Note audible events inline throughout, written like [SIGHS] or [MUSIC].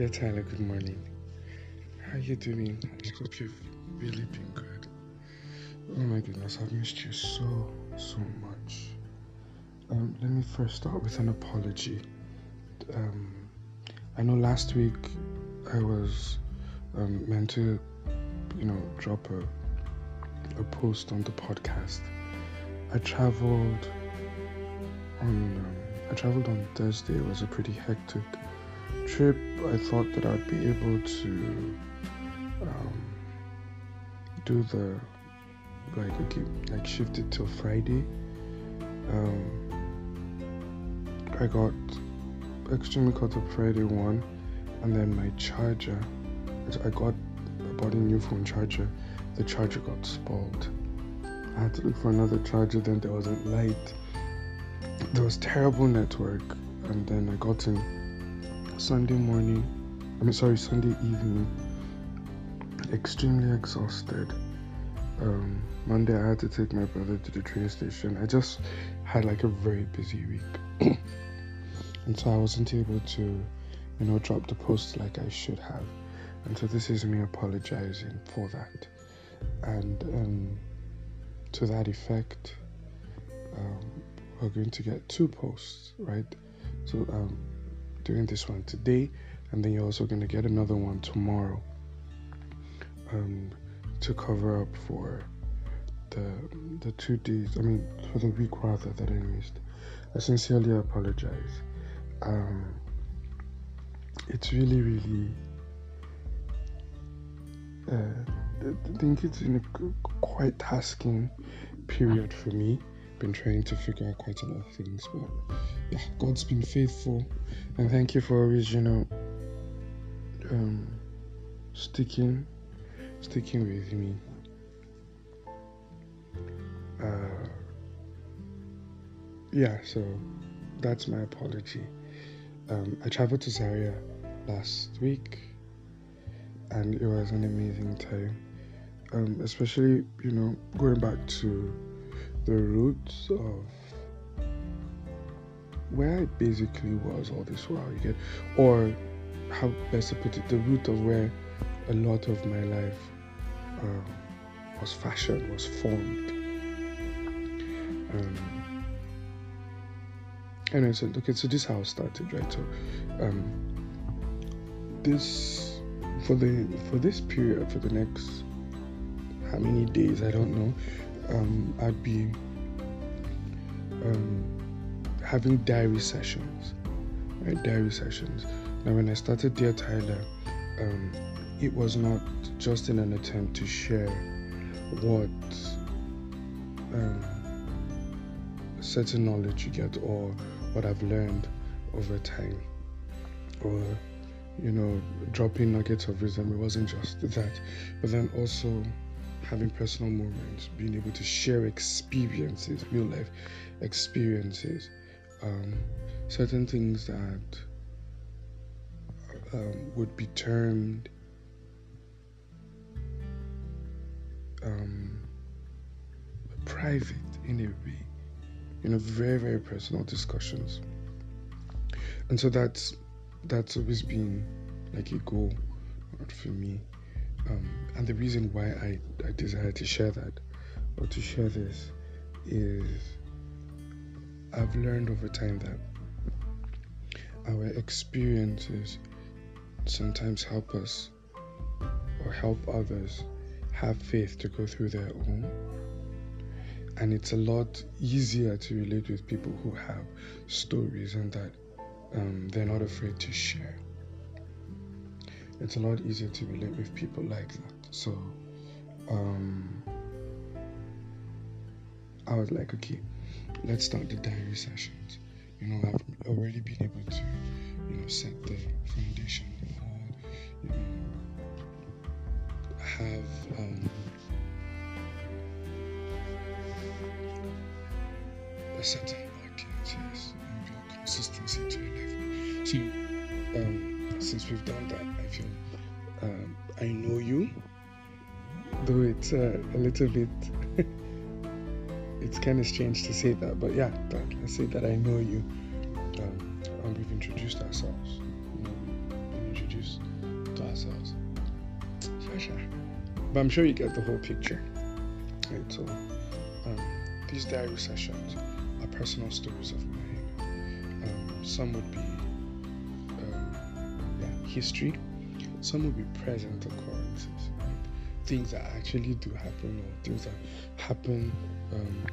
Dear Tyler, good morning. How are you doing? I hope you've really been good. Oh my goodness, I've missed you so, so much. Um, let me first start with an apology. Um, I know last week I was um, meant to, you know, drop a, a post on the podcast. I traveled on um, I traveled on Thursday. It was a pretty hectic trip. I thought that I'd be able to um, do the like okay, like shift it till Friday. Um, I got extremely caught up Friday one, and then my charger. I got I bought a new phone charger. The charger got spoiled. I had to look for another charger. Then there wasn't light. There was terrible network, and then I got in Sunday morning. I mean, sorry, Sunday evening. Extremely exhausted. Um, Monday I had to take my brother to the train station. I just had like a very busy week. [CLEARS THROAT] and so I wasn't able to, you know, drop the post like I should have. And so this is me apologizing for that. And um, to that effect, um, we're going to get two posts, right? So um, doing this one today, and then you're also going to get another one tomorrow um, to cover up for the the two days. I mean, for the week rather that I missed. I sincerely apologize. Um, it's really, really. Uh, I think it's in a quite tasking period for me. Been trying to figure out quite a lot of things, but yeah, God's been faithful, and thank you for always, you know, um, sticking, sticking with me. Uh, yeah, so that's my apology. Um, I traveled to Zaria last week, and it was an amazing time. Um, especially, you know, going back to the roots of where I basically was all this while, you get, or how best to put it, the root of where a lot of my life um, was fashioned, was formed. Um, anyway, so okay, so this how it started, right? So, um, this for the for this period for the next how many days I don't know. Um, I'd be um, having diary sessions, right? Diary sessions. Now, when I started Dear Tyler, um, it was not just in an attempt to share what um, certain knowledge you get or what I've learned over time, or you know, dropping nuggets of wisdom. It wasn't just that, but then also having personal moments, being able to share experiences, real life experiences, um, certain things that um, would be termed um, private in a way, you know, very very personal discussions, and so that's that's always been like a goal for me. Um, and the reason why I, I decided to share that or to share this is I've learned over time that our experiences sometimes help us or help others have faith to go through their own. And it's a lot easier to relate with people who have stories and that um, they're not afraid to share. It's a lot easier to relate with people like that. So, um, I was like, okay, let's start the diary sessions. You know, I've already been able to, you know, set the foundation for, you know, have um, a certain market, yes, and consistency to your life. So, we've done that, I feel um, I know you, though it's uh, a little bit. [LAUGHS] it's kind of strange to say that, but yeah, that, let's say that I know you, um, and we've introduced ourselves. You know, we've introduced introduce to ourselves. But I'm sure you get the whole picture. Right, so um, these diary sessions are personal stories of mine. Um, some would be history, some will be present occurrences, right? things that actually do happen or things that happen um,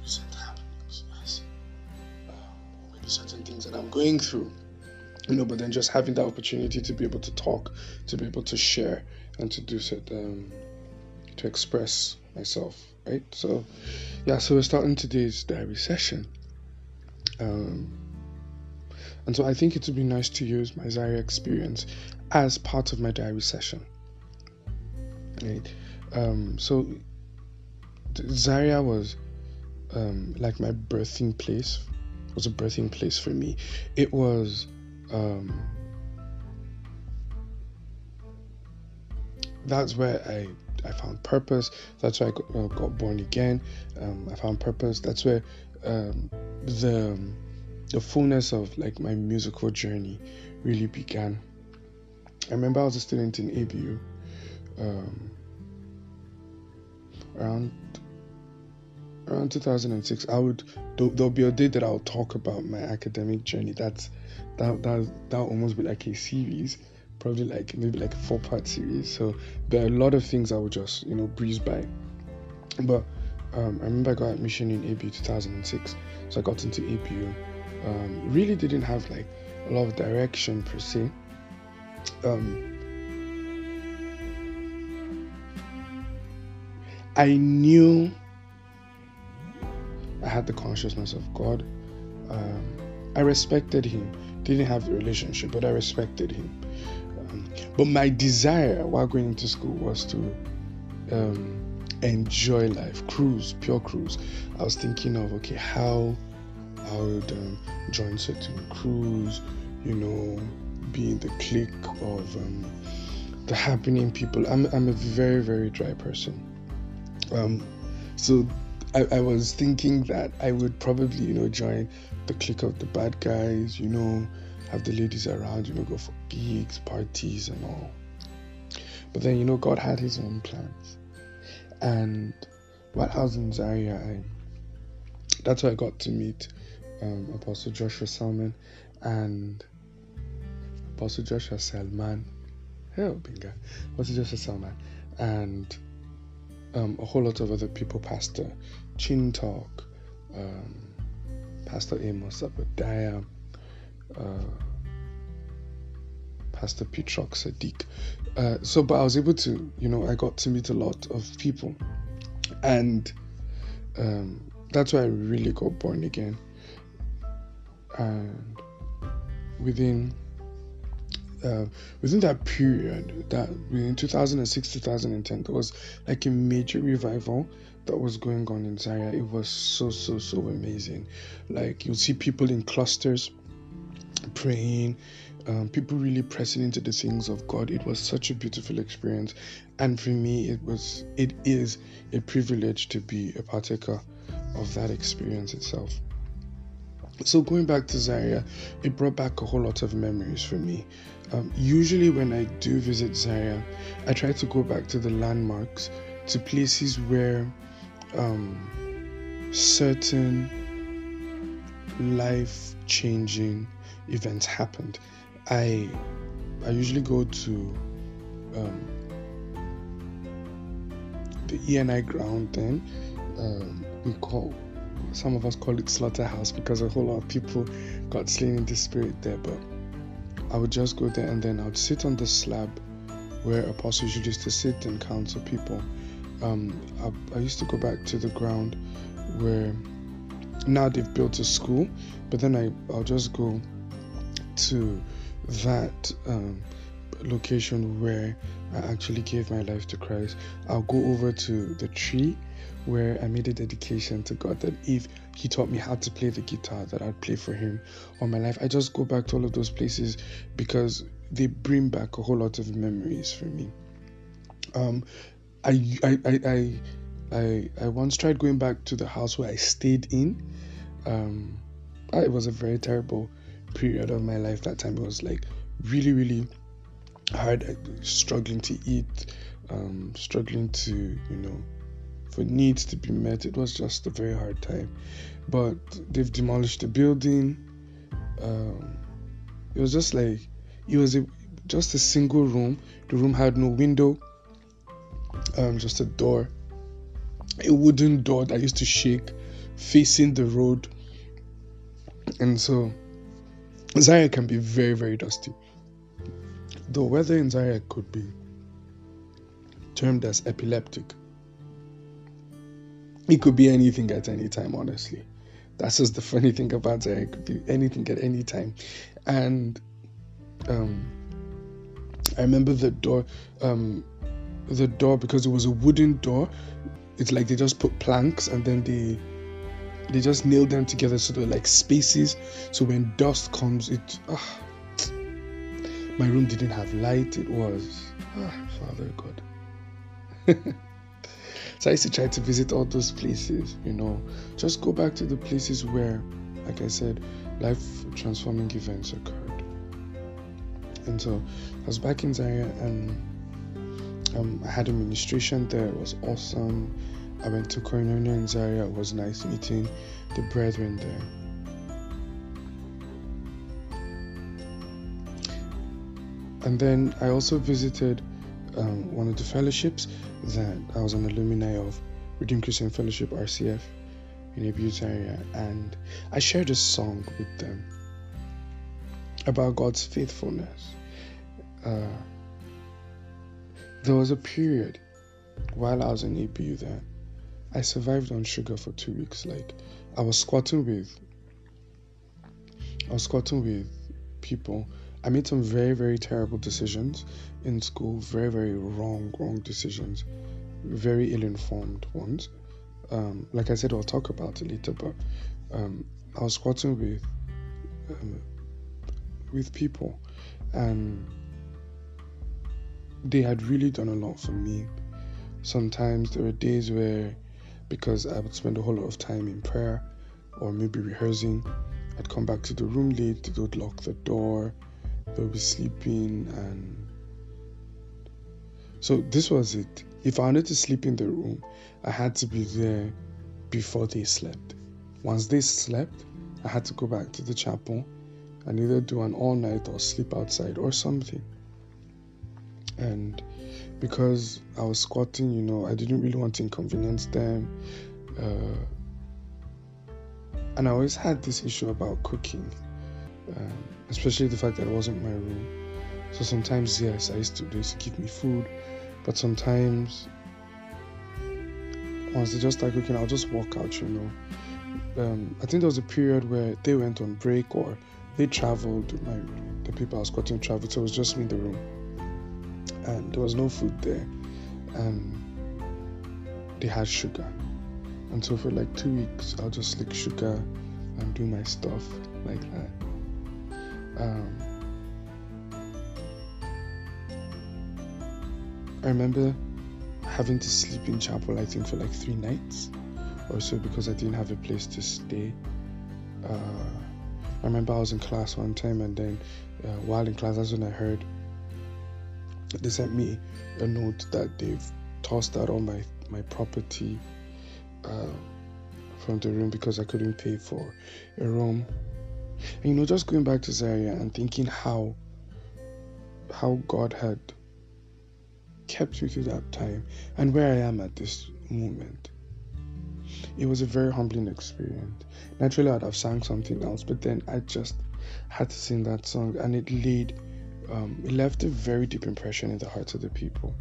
recent happenings, yes. Maybe certain things that I'm going through you know but then just having that opportunity to be able to talk to be able to share and to do so um, to express myself right so yeah so we're starting today's diary session um, and so i think it would be nice to use my zaria experience as part of my diary session right um, so zaria was um, like my birthing place was a birthing place for me it was um, that's where I I found purpose. That's where I got, uh, got born again. Um, I found purpose. That's where um, the the fullness of like my musical journey really began. I remember I was a student in ABU um, around around 2006. I would there'll be a day that I'll talk about my academic journey. That's that that that almost be like a series probably like maybe like a four part series so there are a lot of things i would just you know breeze by but um, i remember i got admission in abu 2006 so i got into abu um, really didn't have like a lot of direction per se um, i knew i had the consciousness of god um, i respected him didn't have the relationship, but I respected him. Um, but my desire while going into school was to um, enjoy life, cruise, pure cruise. I was thinking of okay, how I um, join certain crews, you know, be in the clique of um, the happening people. I'm I'm a very very dry person, um, so I, I was thinking that I would probably you know join the clique of the bad guys, you know, have the ladies around, you know, go for gigs, parties, and all. But then, you know, God had His own plans. And while I was in Zaria, I, that's where I got to meet um, Apostle Joshua Selman and Apostle Joshua Selman. Hell, Binga. Apostle Joshua Selman. And um, a whole lot of other people, Pastor Chin Talk, um, Pastor Amos Abadiah, uh, Pastor Petrock Sadiq. Uh, so, but I was able to, you know, I got to meet a lot of people, and um, that's why I really got born again. And within uh, within that period, that within 2006 2010, there was like a major revival that was going on in Zaria. It was so so so amazing. Like you see people in clusters praying, um, people really pressing into the things of God. It was such a beautiful experience, and for me, it was it is a privilege to be a partaker of that experience itself. So going back to Zaria, it brought back a whole lot of memories for me. Um, usually, when I do visit Zaria, I try to go back to the landmarks, to places where um, certain life changing events happened. I I usually go to um, the ENI ground then. Um, we call some of us call it slaughterhouse because a whole lot of people got slain in the spirit there. But I would just go there and then I would sit on the slab where apostles used to sit and counsel people. Um, I, I used to go back to the ground where now they've built a school, but then I, I'll just go to that um, location where I actually gave my life to Christ. I'll go over to the tree where I made a dedication to God that if He taught me how to play the guitar, that I'd play for Him all my life. I just go back to all of those places because they bring back a whole lot of memories for me. Um, I, I, I, I I once tried going back to the house where I stayed in. Um, it was a very terrible period of my life that time. It was like really, really hard, struggling to eat, um, struggling to, you know, for needs to be met. It was just a very hard time. But they've demolished the building. Um, it was just like it was a, just a single room. The room had no window, um, just a door, a wooden door that used to shake, facing the road. And so Zaria can be very, very dusty. The weather in Zaria could be termed as epileptic. It could be anything at any time, honestly. That's just the funny thing about Zaria. It could be anything at any time. And um, I remember the door, um, the door because it was a wooden door. It's like they just put planks and then they they just nailed them together so they're like spaces. So when dust comes, it. Ah, my room didn't have light. It was ah, Father God. [LAUGHS] so I used to try to visit all those places. You know, just go back to the places where, like I said, life transforming events occurred. And so I was back in Zaria and um, I had administration there. It was awesome. I went to Koinonia in Zaria. It was nice meeting the brethren there. And then I also visited um, one of the fellowships that I was an alumni of, Redeemed Christian Fellowship RCF in ABU Zaria, and I shared a song with them about God's faithfulness. Uh, there was a period while I was in ABU that I survived on sugar for two weeks. Like I was squatting with I was squatting with people. I made some very, very terrible decisions in school, very, very wrong, wrong decisions, very ill informed ones. Um, like I said, I'll talk about it later, but um, I was squatting with um, with people, and they had really done a lot for me. Sometimes there were days where because I would spend a whole lot of time in prayer or maybe rehearsing. I'd come back to the room late, they would lock the door, they would be sleeping, and so this was it. If I wanted to sleep in the room, I had to be there before they slept. Once they slept, I had to go back to the chapel and either do an all night or sleep outside or something. And because I was squatting, you know, I didn't really want to inconvenience them. Uh, and I always had this issue about cooking, um, especially the fact that it wasn't my room. So sometimes, yes, I used to they used to give me food, but sometimes once they just start cooking, I'll just walk out, you know. Um, I think there was a period where they went on break or they traveled. My the people I was squatting traveled, so it was just me in the room and there was no food there and they had sugar and so for like two weeks i'll just lick sugar and do my stuff like that um, i remember having to sleep in chapel i think for like three nights or so because i didn't have a place to stay uh, i remember i was in class one time and then uh, while in class that's when i heard they sent me a note that they've tossed out all my my property uh, from the room because I couldn't pay for a room. And you know, just going back to Zaria and thinking how how God had kept me through that time and where I am at this moment. It was a very humbling experience. Naturally, I'd have sang something else, but then I just had to sing that song, and it laid um, it left a very deep impression in the hearts of the people.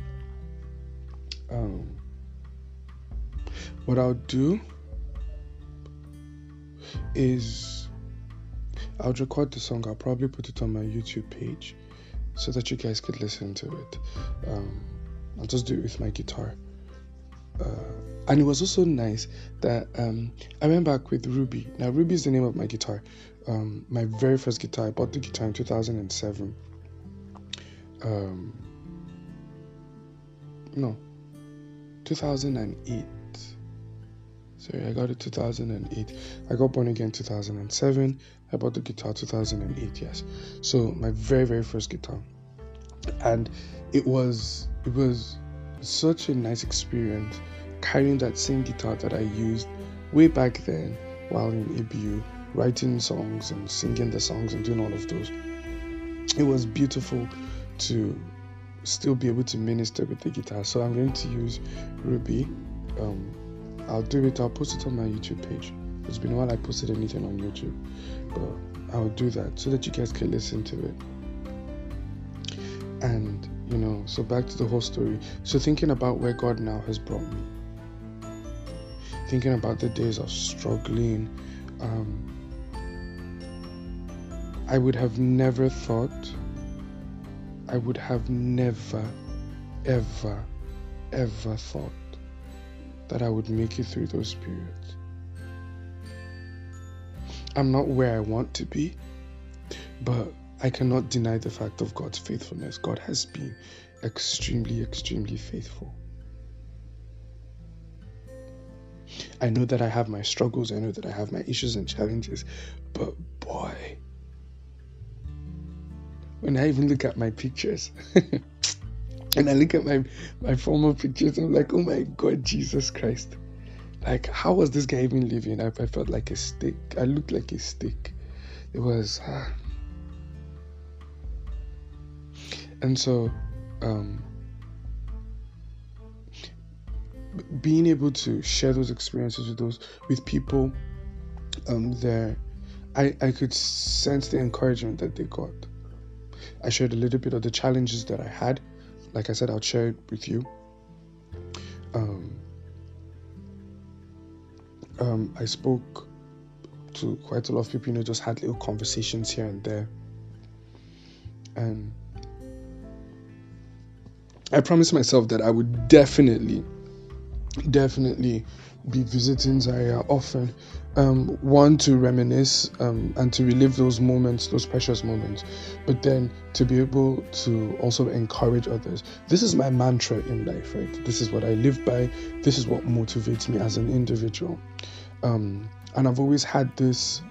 Um, what I'll do is I'll record the song. I'll probably put it on my YouTube page so that you guys could listen to it. Um, I'll just do it with my guitar. Uh, and it was also nice that um, I went back with Ruby. Now, Ruby is the name of my guitar. Um, my very first guitar. I bought the guitar in 2007 um, no, 2008. Sorry, I got it 2008. I got born again 2007. I bought the guitar 2008. Yes, so my very very first guitar, and it was it was such a nice experience carrying that same guitar that I used way back then while in ABU, writing songs and singing the songs and doing all of those. It was beautiful to still be able to minister with the guitar. So I'm going to use Ruby. Um, I'll do it. I'll post it on my YouTube page. It's been a while I posted anything on YouTube, but I'll do that so that you guys can listen to it. And you know, so back to the whole story. So thinking about where God now has brought me, thinking about the days of struggling, um, I would have never thought, I would have never, ever, ever thought that I would make it through those periods. I'm not where I want to be, but I cannot deny the fact of God's faithfulness. God has been extremely, extremely faithful. I know that I have my struggles, I know that I have my issues and challenges, but boy, when I even look at my pictures [LAUGHS] and I look at my, my former pictures, I'm like, oh my God, Jesus Christ. Like, how was this guy even living? I, I felt like a stick. I looked like a stick. It was. [SIGHS] And so, um, being able to share those experiences with those with people um, there, I, I could sense the encouragement that they got. I shared a little bit of the challenges that I had. Like I said, I'll share it with you. Um, um, I spoke to quite a lot of people, you know, just had little conversations here and there. And I promised myself that I would definitely, definitely be visiting Zaria often. Um, one to reminisce um, and to relive those moments, those precious moments, but then to be able to also encourage others. This is my mantra in life, right? This is what I live by. This is what motivates me as an individual. Um, and I've always had this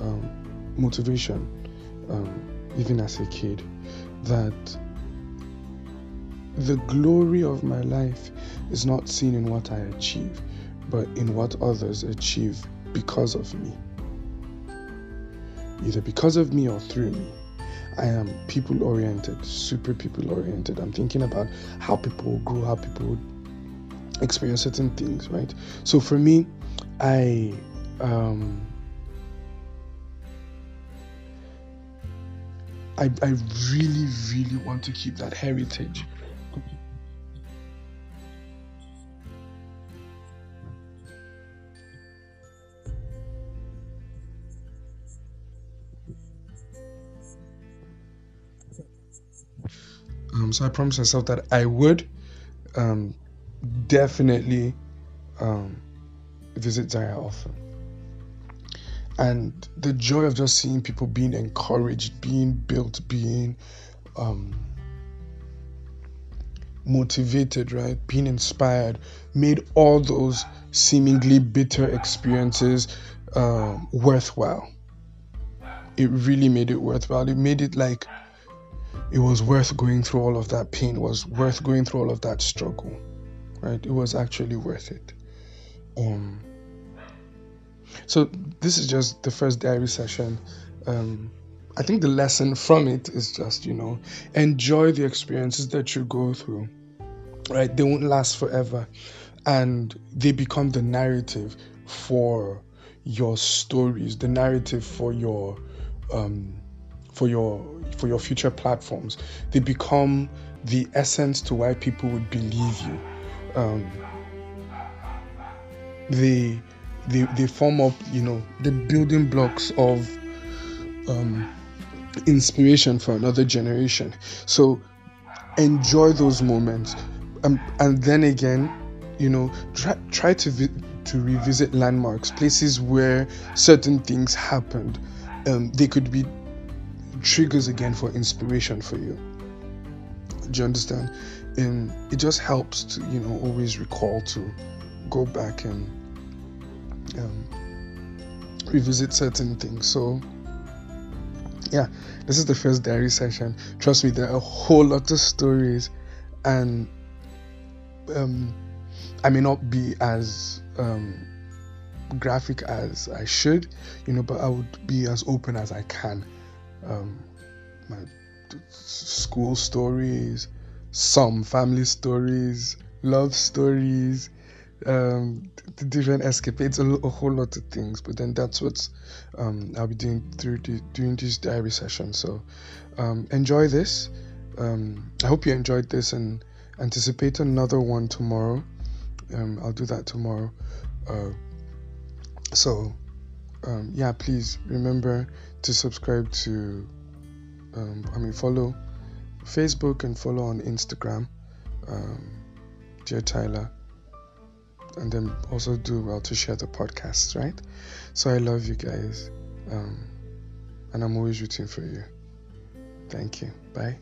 um, motivation, um, even as a kid, that the glory of my life is not seen in what I achieve, but in what others achieve because of me. Either because of me or through me. I am people oriented, super people oriented. I'm thinking about how people grow, how people experience certain things, right? So for me, I um, I, I really, really want to keep that heritage. So I promised myself that I would um, definitely um, visit Zaria often. And the joy of just seeing people being encouraged, being built, being um, motivated, right? Being inspired, made all those seemingly bitter experiences um, worthwhile. It really made it worthwhile. It made it like it was worth going through all of that pain, was worth going through all of that struggle, right? It was actually worth it. Um, so this is just the first diary session. Um, I think the lesson from it is just, you know, enjoy the experiences that you go through, right? They won't last forever and they become the narrative for your stories, the narrative for your um, for your for your future platforms. They become the essence to why people would believe you. Um, they they they form up, you know, the building blocks of um, inspiration for another generation. So enjoy those moments, um, and then again, you know, try try to vi- to revisit landmarks, places where certain things happened. Um, they could be triggers again for inspiration for you. Do you understand? And it just helps to, you know, always recall to go back and um, revisit certain things. So, yeah, this is the first diary session. Trust me, there are a whole lot of stories, and um, I may not be as um, graphic as I should, you know, but I would be as open as I can. Um, my school stories, some family stories, love stories, um, different escapades, a, a, whole lot of things. But then that's what um, I'll be doing through the, during this diary session. So um, enjoy this. Um, I hope you enjoyed this and anticipate another one tomorrow. Um, I'll do that tomorrow. Uh, so um, yeah, please remember to subscribe to. I mean, follow Facebook and follow on Instagram, dear Tyler and then also do well to share the podcast, right? So I love you guys, um, and I'm always rooting for you. Thank you. Bye.